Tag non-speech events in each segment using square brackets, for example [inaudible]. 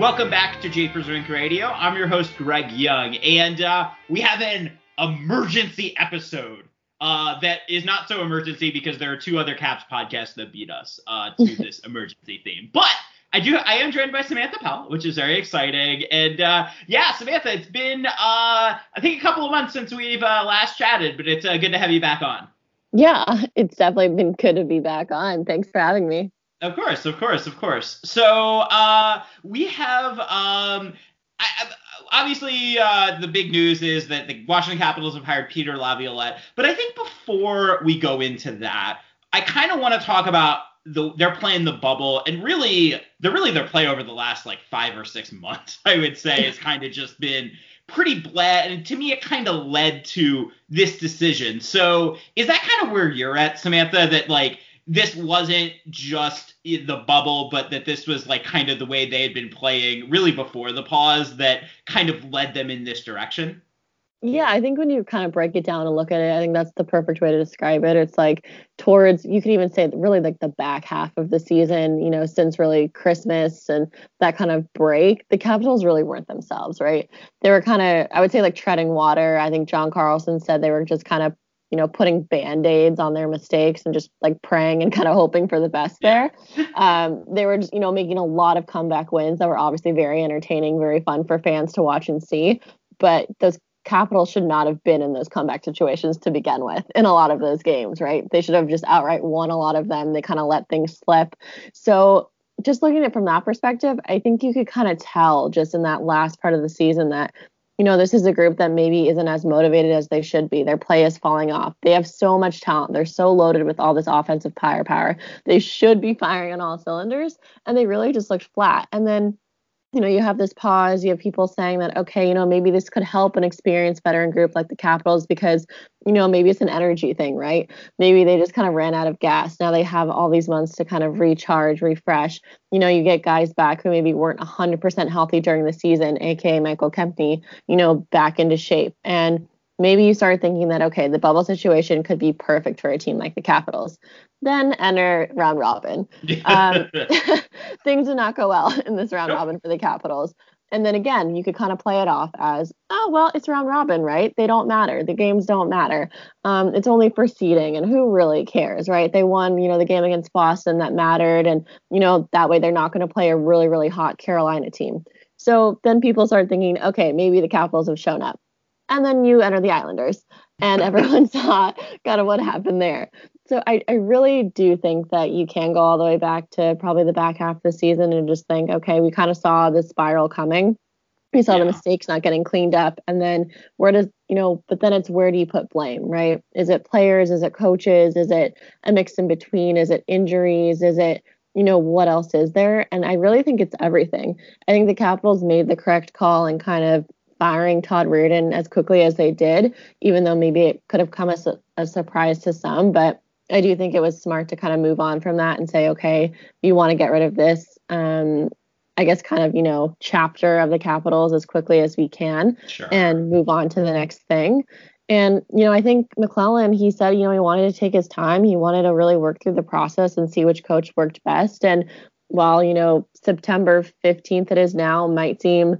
Welcome back to Japers Rink Radio. I'm your host, Greg Young, and uh, we have an emergency episode uh, that is not so emergency because there are two other Caps podcasts that beat us uh, to [laughs] this emergency theme. But I do, I am joined by Samantha Pell, which is very exciting. And uh, yeah, Samantha, it's been uh, I think a couple of months since we've uh, last chatted, but it's uh, good to have you back on. Yeah, it's definitely been good to be back on. Thanks for having me. Of course, of course, of course. So uh, we have um, I, obviously uh, the big news is that the Washington Capitals have hired Peter Laviolette. But I think before we go into that, I kind of want to talk about the they're playing the bubble and really they're really their play over the last like five or six months. [laughs] I would say has kind of just been pretty bland and to me it kind of led to this decision. So is that kind of where you're at, Samantha? That like this wasn't just the bubble, but that this was like kind of the way they had been playing really before the pause that kind of led them in this direction. Yeah, I think when you kind of break it down and look at it, I think that's the perfect way to describe it. It's like towards, you can even say really like the back half of the season, you know, since really Christmas and that kind of break, the Capitals really weren't themselves, right? They were kind of, I would say, like treading water. I think John Carlson said they were just kind of you know, putting band-aids on their mistakes and just like praying and [laughs] kind of hoping for the best there. Um, they were just, you know, making a lot of comeback wins that were obviously very entertaining, very fun for fans to watch and see. But those Capitals should not have been in those comeback situations to begin with in a lot of those games, right? They should have just outright won a lot of them. They kind of let things slip. So just looking at it from that perspective, I think you could kind of tell just in that last part of the season that you know, this is a group that maybe isn't as motivated as they should be. Their play is falling off. They have so much talent. They're so loaded with all this offensive firepower. They should be firing on all cylinders, and they really just looked flat. And then you know, you have this pause. You have people saying that, okay, you know, maybe this could help an experienced veteran group like the Capitals because, you know, maybe it's an energy thing, right? Maybe they just kind of ran out of gas. Now they have all these months to kind of recharge, refresh. You know, you get guys back who maybe weren't 100% healthy during the season, aka Michael Kempny, you know, back into shape. And maybe you start thinking that, okay, the bubble situation could be perfect for a team like the Capitals then enter round robin. Um, [laughs] [laughs] things did not go well [laughs] in this round robin for the Capitals. And then again, you could kind of play it off as, oh, well, it's round robin, right? They don't matter. The games don't matter. Um, it's only for seeding, and who really cares, right? They won, you know, the game against Boston that mattered, and you know that way they're not going to play a really, really hot Carolina team. So then people start thinking, okay, maybe the Capitals have shown up, and then you enter the Islanders, and everyone [laughs] saw kind of what happened there. So I, I really do think that you can go all the way back to probably the back half of the season and just think, okay, we kind of saw the spiral coming. We saw yeah. the mistakes not getting cleaned up. And then where does, you know, but then it's where do you put blame, right? Is it players? Is it coaches? Is it a mix in between? Is it injuries? Is it, you know, what else is there? And I really think it's everything. I think the Capitals made the correct call and kind of firing Todd Reirden as quickly as they did, even though maybe it could have come as a, a surprise to some. But I do think it was smart to kind of move on from that and say, okay, you want to get rid of this, um, I guess, kind of, you know, chapter of the Capitals as quickly as we can sure. and move on to the next thing. And, you know, I think MacLellan he said, you know, he wanted to take his time. He wanted to really work through the process and see which coach worked best. And while, you know, September 15th it is now might seem,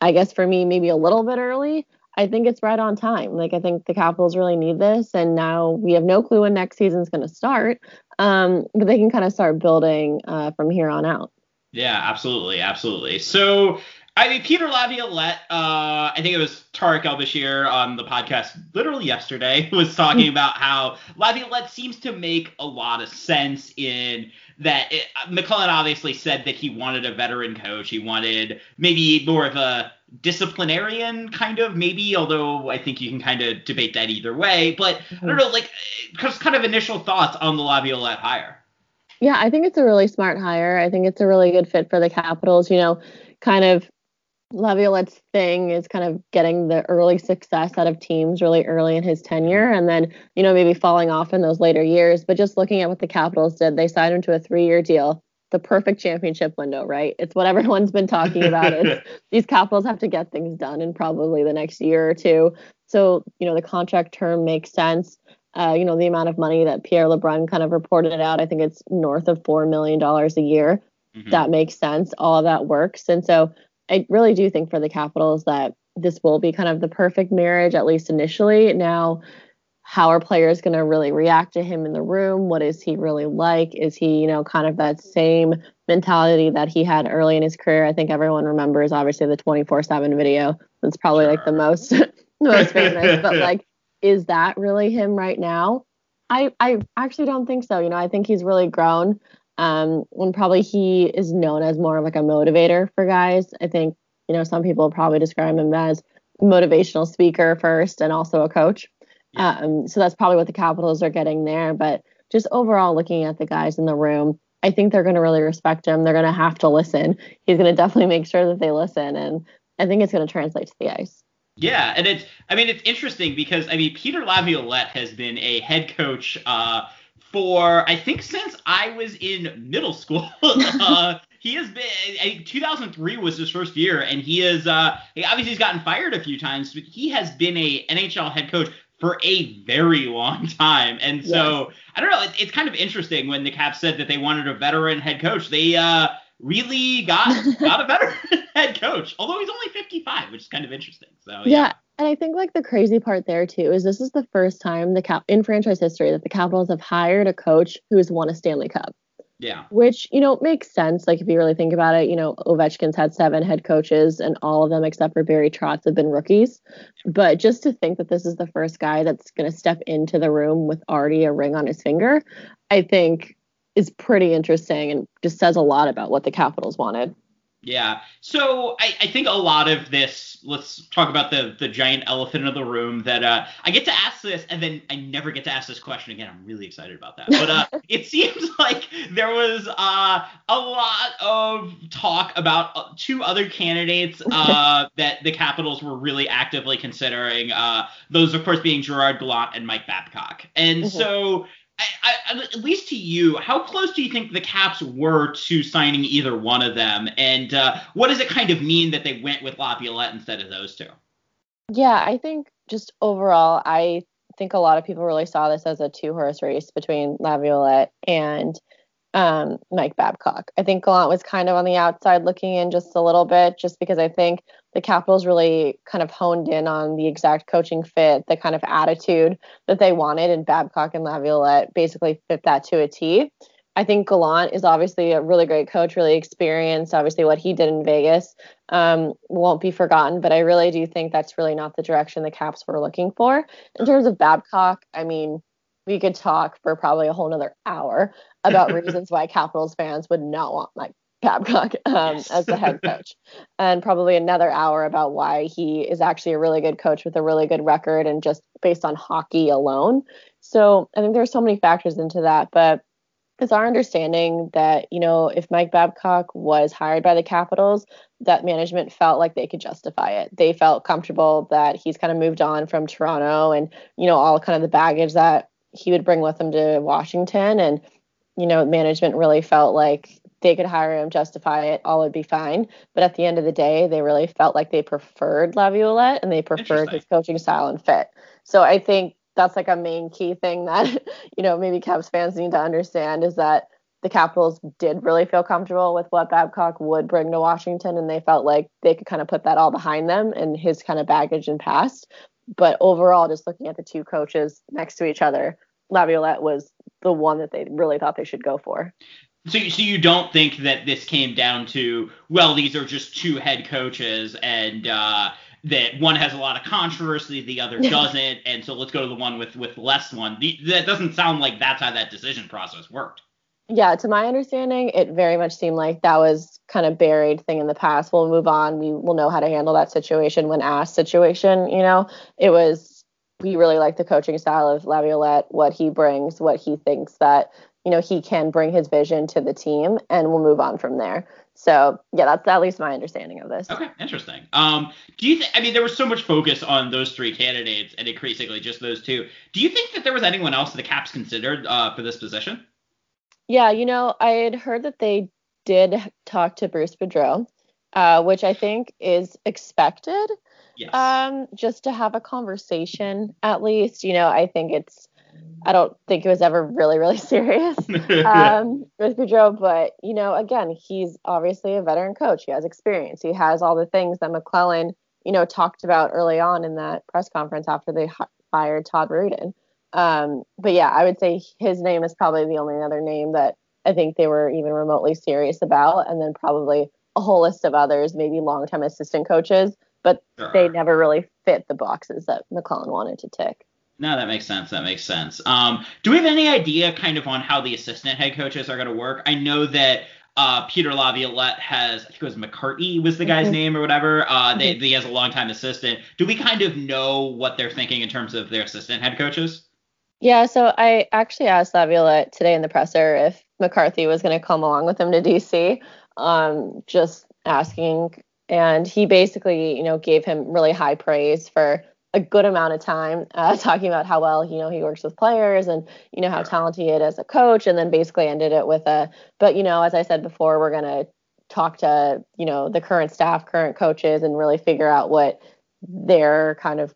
I guess for me, maybe a little bit early, I think it's right on time. Like I think the Capitals really need this, and now we have no clue when next season's going to start. Um, but they can kind of start building uh, from here on out. Yeah, absolutely, absolutely. So I mean, Peter Laviolette, uh, I think it was Tarek El on the podcast literally yesterday, [laughs] was talking hmm. about how Laviolette seems to make a lot of sense in that it, MacLellan obviously said that he wanted a veteran coach. He wanted maybe more of a disciplinarian kind of maybe although i think you can kind of debate that either way but mm-hmm. i don't know like just kind of initial thoughts on the laviolette hire yeah i think it's a really smart hire i think it's a really good fit for the capitals you know kind of Laviolette's thing is kind of getting the early success out of teams really early in his tenure and then, you know, maybe falling off in those later years. But just looking at what the Capitals did, they signed him to a three year deal. The perfect championship window, right? It's what everyone's been talking about. Is [laughs] these Capitals have to get things done in probably the next year or two. So, you know, the contract term makes sense. Uh, you know, the amount of money that Pierre LeBrun kind of reported it out, I think it's north of $4 million a year. Mm-hmm. That makes sense. All that works. And so I really do think for the Capitals that this will be kind of the perfect marriage, at least initially. Now, how are players going to really react to him in the room? What is he really like? Is he, you know, kind of that same mentality that he had early in his career? I think everyone remembers, obviously, the 24 7 video. That's probably sure. like the most, [laughs] most famous. but [laughs] like, is that really him right now? I, I actually don't think so. You know, I think he's really grown um, when probably he is known as more of like a motivator for guys. I think, you know, some people probably describe him as motivational speaker first and also a coach. Yeah. Um, so that's probably what the Capitals are getting there. But just overall, looking at the guys in the room, I think they're going to really respect him. They're going to have to listen. He's going to definitely make sure that they listen. And I think it's going to translate to the ice. Yeah, and it's I mean it's interesting because I mean Peter Laviolette has been a head coach uh, for I think since I was in middle school. [laughs] uh, he has been. I, 2003 was his first year, and he is. Uh, he obviously he's gotten fired a few times, but he has been a NHL head coach for a very long time. And so yes. I don't know. It, it's kind of interesting when the Caps said that they wanted a veteran head coach. They uh, really got [laughs] got a veteran [laughs] head coach, although he's only 55, which is kind of interesting. So yeah. yeah. And I think like the crazy part there too is this is the first time the cap in franchise history that the Capitals have hired a coach who has won a Stanley Cup. Yeah. Which, you know, makes sense. Like if you really think about it, you know, Ovechkin's had seven head coaches and all of them except for Barry Trotz have been rookies. But just to think that this is the first guy that's gonna step into the room with already a ring on his finger, I think is pretty interesting and just says a lot about what the Capitals wanted. Yeah. So I, I think a lot of this, let's talk about the the giant elephant in the room that uh, I get to ask this and then I never get to ask this question again. I'm really excited about that. But uh, [laughs] it seems like there was uh, a lot of talk about uh, two other candidates uh, [laughs] that the Capitals were really actively considering. Uh, those, of course, being Gerard Gallant and Mike Babcock. And mm-hmm. so I, I, at least to you, how close do you think the Caps were to signing either one of them? And uh, what does it kind of mean that they went with Laviolette instead of those two? Yeah, I think just overall, I think a lot of people really saw this as a two horse race between Laviolette and um, Mike Babcock. I think Gallant was kind of on the outside looking in just a little bit, just because I think the Capitals really kind of honed in on the exact coaching fit, the kind of attitude that they wanted, and Babcock and Laviolette basically fit that to a T. I think Gallant is obviously a really great coach, really experienced. Obviously, what he did in Vegas um, won't be forgotten, but I really do think that's really not the direction the Caps were looking for. In terms of Babcock, I mean, we could talk for probably a whole nother hour about [laughs] reasons why Capitals fans would not want Mike Babcock um, yes. as the head [laughs] coach, and probably another hour about why he is actually a really good coach with a really good record and just based on hockey alone. So I think there's so many factors into that, but it's our understanding that you know if Mike Babcock was hired by the Capitals, that management felt like they could justify it. They felt comfortable that he's kind of moved on from Toronto and you know all kind of the baggage that he would bring with him to Washington and you know, management really felt like they could hire him, justify it, all would be fine. But at the end of the day, they really felt like they preferred Laviolette and they preferred his coaching style and fit. So I think that's like a main key thing that, [laughs] you know, maybe Caps fans need to understand is that the Capitals did really feel comfortable with what Babcock would bring to Washington and they felt like they could kind of put that all behind them and his kind of baggage and past. But overall, just looking at the two coaches next to each other, Laviolette was the one that they really thought they should go for. So, so you don't think that this came down to well, these are just two head coaches, and uh, that one has a lot of controversy, the other [laughs] doesn't, and so let's go to the one with with less one. The, that doesn't sound like that's how that decision process worked. Yeah, to my understanding, it very much seemed like that was kind of buried thing in the past. We'll move on. We will know how to handle that situation when asked situation. You know, it was we really like the coaching style of Laviolette, what he brings, what he thinks that you know, he can bring his vision to the team and we'll move on from there. So yeah, that's at least my understanding of this. Okay, interesting. Um, do you think? I mean, there was so much focus on those three candidates, and increasingly just those two. Do you think that there was anyone else the Caps considered uh, for this position? Yeah, you know, I had heard that they did talk to Bruce Boudreau, uh, which I think is expected. Yes. Um, just to have a conversation, at least. You know, I think it's I don't think it was ever really, really [laughs] serious [laughs] um, with Boudreau. But, you know, again, he's obviously a veteran coach. He has experience. He has all the things that MacLellan, you know, talked about early on in that press conference after they fired Todd Reirden. Um, but yeah, I would say his name is probably the only other name that I think they were even remotely serious about. And then probably a whole list of others, maybe longtime assistant coaches, but sure. they never really fit the boxes that MacLellan wanted to tick. No, that makes sense. That makes sense. Um, do we have any idea kind of on how the assistant head coaches are going to work? I know that uh, Peter Laviolette has, I think it was McCarthy was the guy's mm-hmm. name or whatever. Uh, they, mm-hmm. He has a longtime assistant. Do we kind of know what they're thinking in terms of their assistant head coaches? Yeah, so I actually asked Laviolette today in the presser if McCarthy was going to come along with him to DC. Um, just asking, and he basically, you know, gave him really high praise for a good amount of time [laughs] uh, talking about how well you know he works with players and you know how talented he is as a coach and then basically ended it with a but you know as i said before we're going to talk to you know the current staff current coaches and really figure out what their kind of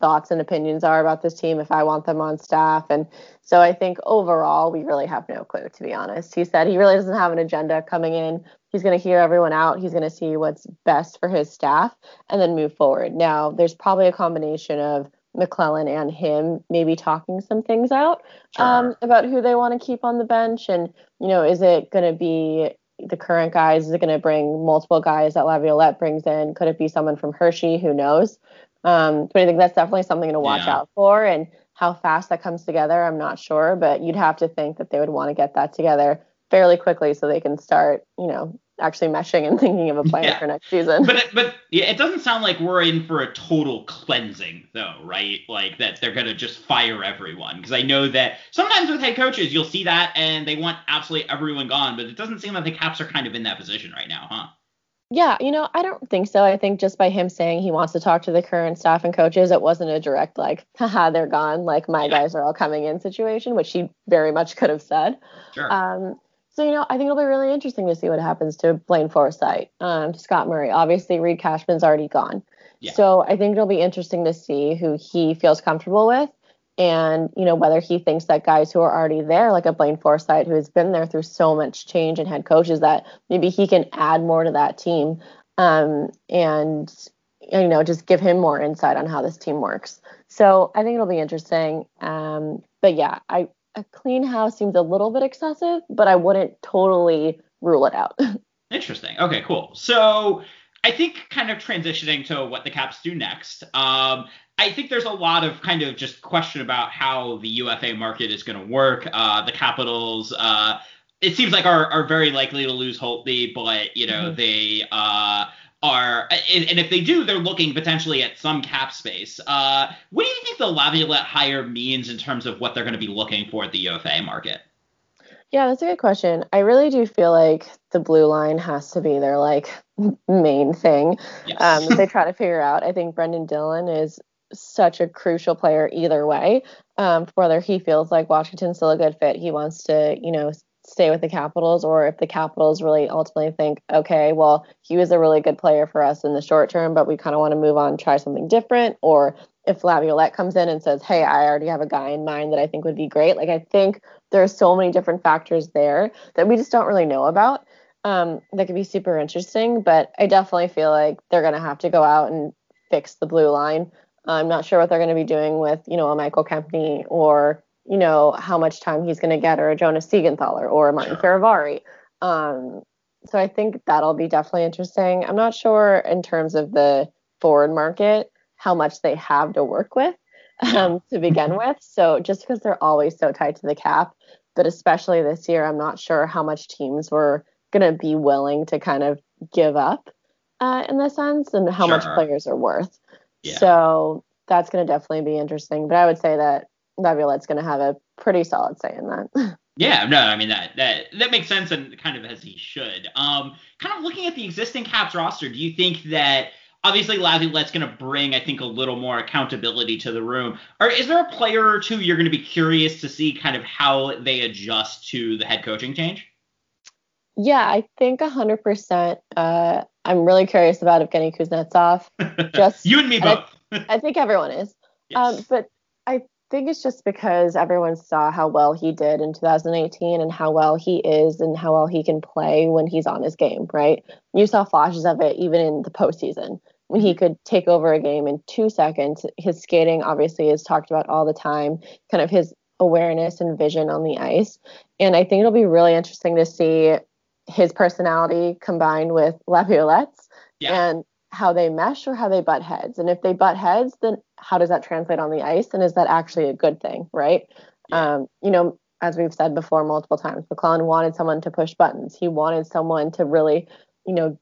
thoughts and opinions are about this team if I want them on staff. And so I think overall, we really have no clue, to be honest. He said he really doesn't have an agenda coming in. He's going to hear everyone out. He's going to see what's best for his staff and then move forward. Now, there's probably a combination of MacLellan and him maybe talking some things out sure. um, about who they want to keep on the bench. And, you know, is it going to be the current guys? Is it going to bring multiple guys that Laviolette brings in? Could it be someone from Hershey? Who knows? Um, but I think that's definitely something to watch yeah. out for. And how fast that comes together, I'm not sure, but you'd have to think that they would want to get that together fairly quickly so they can start, you know, actually meshing and [laughs] thinking of a plan yeah. for next season. But it, but yeah, it doesn't sound like we're in for a total cleansing though, right? Like that they're gonna just fire everyone because I know that sometimes with head coaches you'll see that and they want absolutely everyone gone, but it doesn't seem like the Caps are kind of in that position right now, huh? Yeah, you know, I don't think so. I think just by him saying he wants to talk to the current staff and coaches, it wasn't a direct like, [laughs] haha, they're gone, like my guys are all coming in situation, which he very much could have said. Sure. Um, so you know, I think it'll be really interesting to see what happens to Blaine Forsythe, um, to Scott Murray. Obviously, Reid Cashman's already gone. Yeah. So I think it'll be interesting to see who he feels comfortable with and you know whether he thinks that guys who are already there like a blaine forsythe who has been there through so much change and head coaches that maybe he can add more to that team um, and you know just give him more insight on how this team works. So i think it'll be interesting. Um, but yeah i a clean house seems a little bit excessive but i wouldn't totally rule it out. [laughs] Interesting. Okay cool. So I think kind of transitioning to what the Caps do next. Um, I think there's a lot of kind of just question about how the UFA market is going to work. Uh, the Capitals, uh, it seems like are are very likely to lose Holtby, but you know mm-hmm. they uh, are, and, and, if they do, they're looking potentially at some cap space. Uh, what do you think the Laviolette hire means in terms of what they're going to be looking for at the UFA market? Yeah, that's a good question. I really do feel like the blue line has to be their like [laughs] main thing yes. um, they [laughs] try to figure out. I think Brendan Dillon is such a crucial player either way. Um, whether he feels like Washington's still a good fit, he wants to, you know, stay with the Capitals, or if the Capitals really ultimately think, okay, well, he was a really good player for us in the short term, but we kind of want to move on, try something different, or if Laviolette comes in and says, hey, I already have a guy in mind that I think would be great. Like I think there are so many different factors there that we just don't really know about. Um, that could be super interesting, but I definitely feel like they're gonna have to go out and fix the blue line. I'm not sure what they're going to be doing with, you know, a Michael Kempny or, you know, how much time he's going to get or a Jonas Siegenthaler or a Martin. Fehervary. Um, so I think that'll be definitely interesting. I'm not sure in terms of the forward market how much they have to work with um, to begin [laughs] with. So just because they're always so tight to the cap, but especially this year, I'm not sure how much teams were going to be willing to kind of give up uh, in the sense and how sure. much players are worth. Yeah. So that's going to definitely be interesting. But I would say that Laviolette's going to have a pretty solid say in that. [laughs] Yeah, no, I mean that that that makes sense and kind of as he should. Um, kind of looking at the existing Caps roster, do you think that obviously Laviolette's going to bring, I think, a little more accountability to the room? Or is there a player or two you're going to be curious to see kind of how they adjust to the head coaching change? Yeah, I think 100%. Uh, I'm really curious about Evgeny Kuznetsov. [laughs] Just you and me both. I, I, think everyone is. Yes. Um, but I think it's just because everyone saw how well he did in 2018 and how well he is and how well he can play when he's on his game, right? You saw flashes of it even in the postseason when he mm-hmm. could take over a game in two seconds. His skating obviously is talked about all the time, kind of his awareness and vision on the ice. And I think it'll be really interesting to see his personality combined with Laviolette's yeah. and how they mesh or how they butt heads. And if they butt heads, then how does that translate on the ice? And is that actually a good thing, right? Yeah. Um, you know, as we've said before multiple times, MacLellan wanted someone to push buttons. He wanted someone to really, you know,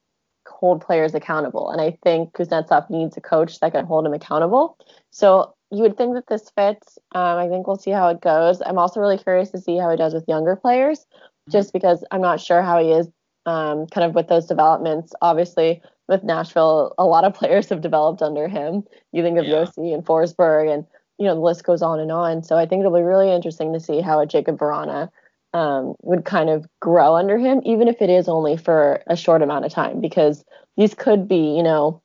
hold players accountable. And I think Kuznetsov needs a coach that can hold him accountable. So you would think that this fits. Um, I think we'll see how it goes. I'm also really curious to see how he does with younger players, mm-hmm. just because I'm not sure how he is um, kind of with those developments. Obviously, with Nashville, a lot of players have developed under him. You think of yeah. Josi and Forsberg, and you know the list goes on and on. So I think it'll be really interesting to see how a Jakub Vrana um, would kind of grow under him, even if it is only for a short amount of time, because these could be, you know,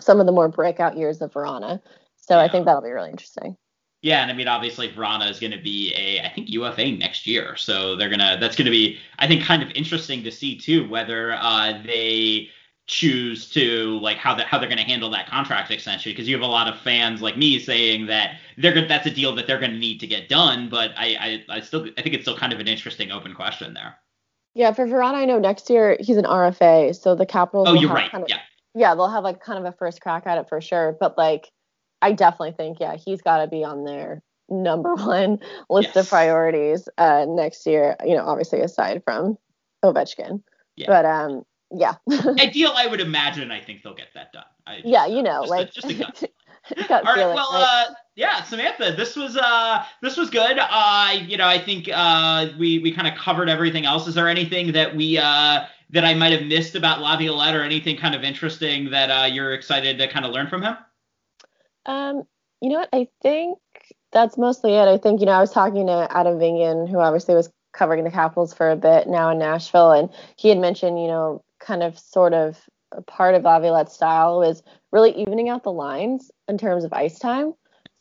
some of the more breakout years of Vrana. So yeah. I think that'll be really interesting. Yeah, and I mean obviously Vrana is going to be a I think UFA next year, so they're gonna that's going to be I think kind of interesting to see too whether uh, they choose to like how that how they're going to handle that contract extension because you have a lot of fans like me saying that they're good that's a deal that they're going to need to get done, but I, I I still I think it's still kind of an interesting open question there. Yeah, for Vrana, I know next year he's an RFA, so the Capitals. Oh, you're right. Kind of, yeah. Yeah, they'll have like kind of a first crack at it for sure, but like I definitely think, yeah, he's got to be on their number [laughs] one list yes. of priorities uh, next year. You know, obviously aside from Ovechkin. Yeah. But um, yeah. [laughs] Ideal, I would imagine. I think they'll get that done. I, yeah, you know, just like a, just a gut. [laughs] [laughs] gut All right. Feeling, well, right? uh, yeah, Samantha, this was uh, this was good. Uh, you know, I think uh, we we kind of covered everything else. Is there anything that we uh that I might have missed about Laviolette or anything kind of interesting that uh, you're excited to kind of learn from him? Um, you know what? I think that's mostly it. I think, you know, I was talking to Adam Vingan, who obviously was covering the Capitals for a bit now in Nashville, and he had mentioned, you know, kind of sort of a part of Laviolette's style was really evening out the lines in terms of ice time.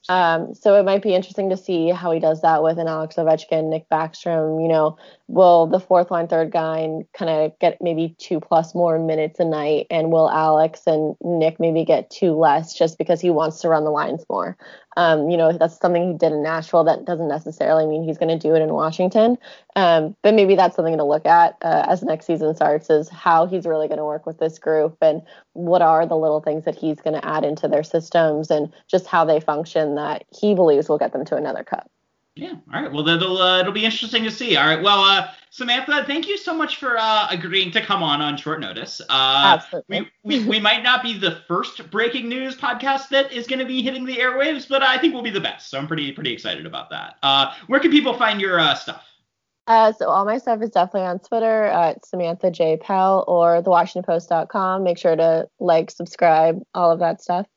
Um, so it might be interesting to see how he does that with an Alex Ovechkin, Nick Backstrom. You know, will the fourth line, third guy kind of get maybe two plus more minutes a night, and will Alex and Nick maybe get two less just because he wants to run the lines more? Um, you know, that's something he did in Nashville. That doesn't necessarily mean he's going to do it in Washington. Um, but maybe that's something to look at uh, as next season starts is how he's really going to work with this group and what are the little things that he's going to add into their systems and just how they function that he believes will get them to another cup. Yeah. All right. Well, that'll uh, it'll be interesting to see. All right. Well, uh, Samantha, thank you so much for uh, agreeing to come on on short notice. Uh, Absolutely. We, we, we might not be the first breaking news podcast that is going to be hitting the airwaves, but I think we'll be the best. So I'm pretty pretty excited about that. Uh, where can people find your uh, stuff? Uh, so all my stuff is definitely on Twitter at Samantha J Pell or thewashingtonpost.com. Make sure to like, subscribe, all of that stuff.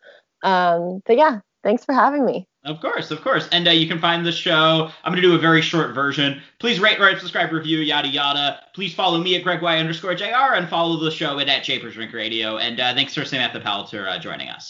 Um, but yeah, thanks for having me. Of course, of course. And uh, you can find the show. I'm going to do a very short version. Please rate, write, subscribe, review, yada, yada. Please follow me at Greg Y underscore JR and follow the show at, at Japers Radio. And uh, thanks for Samantha Pell for uh, joining us.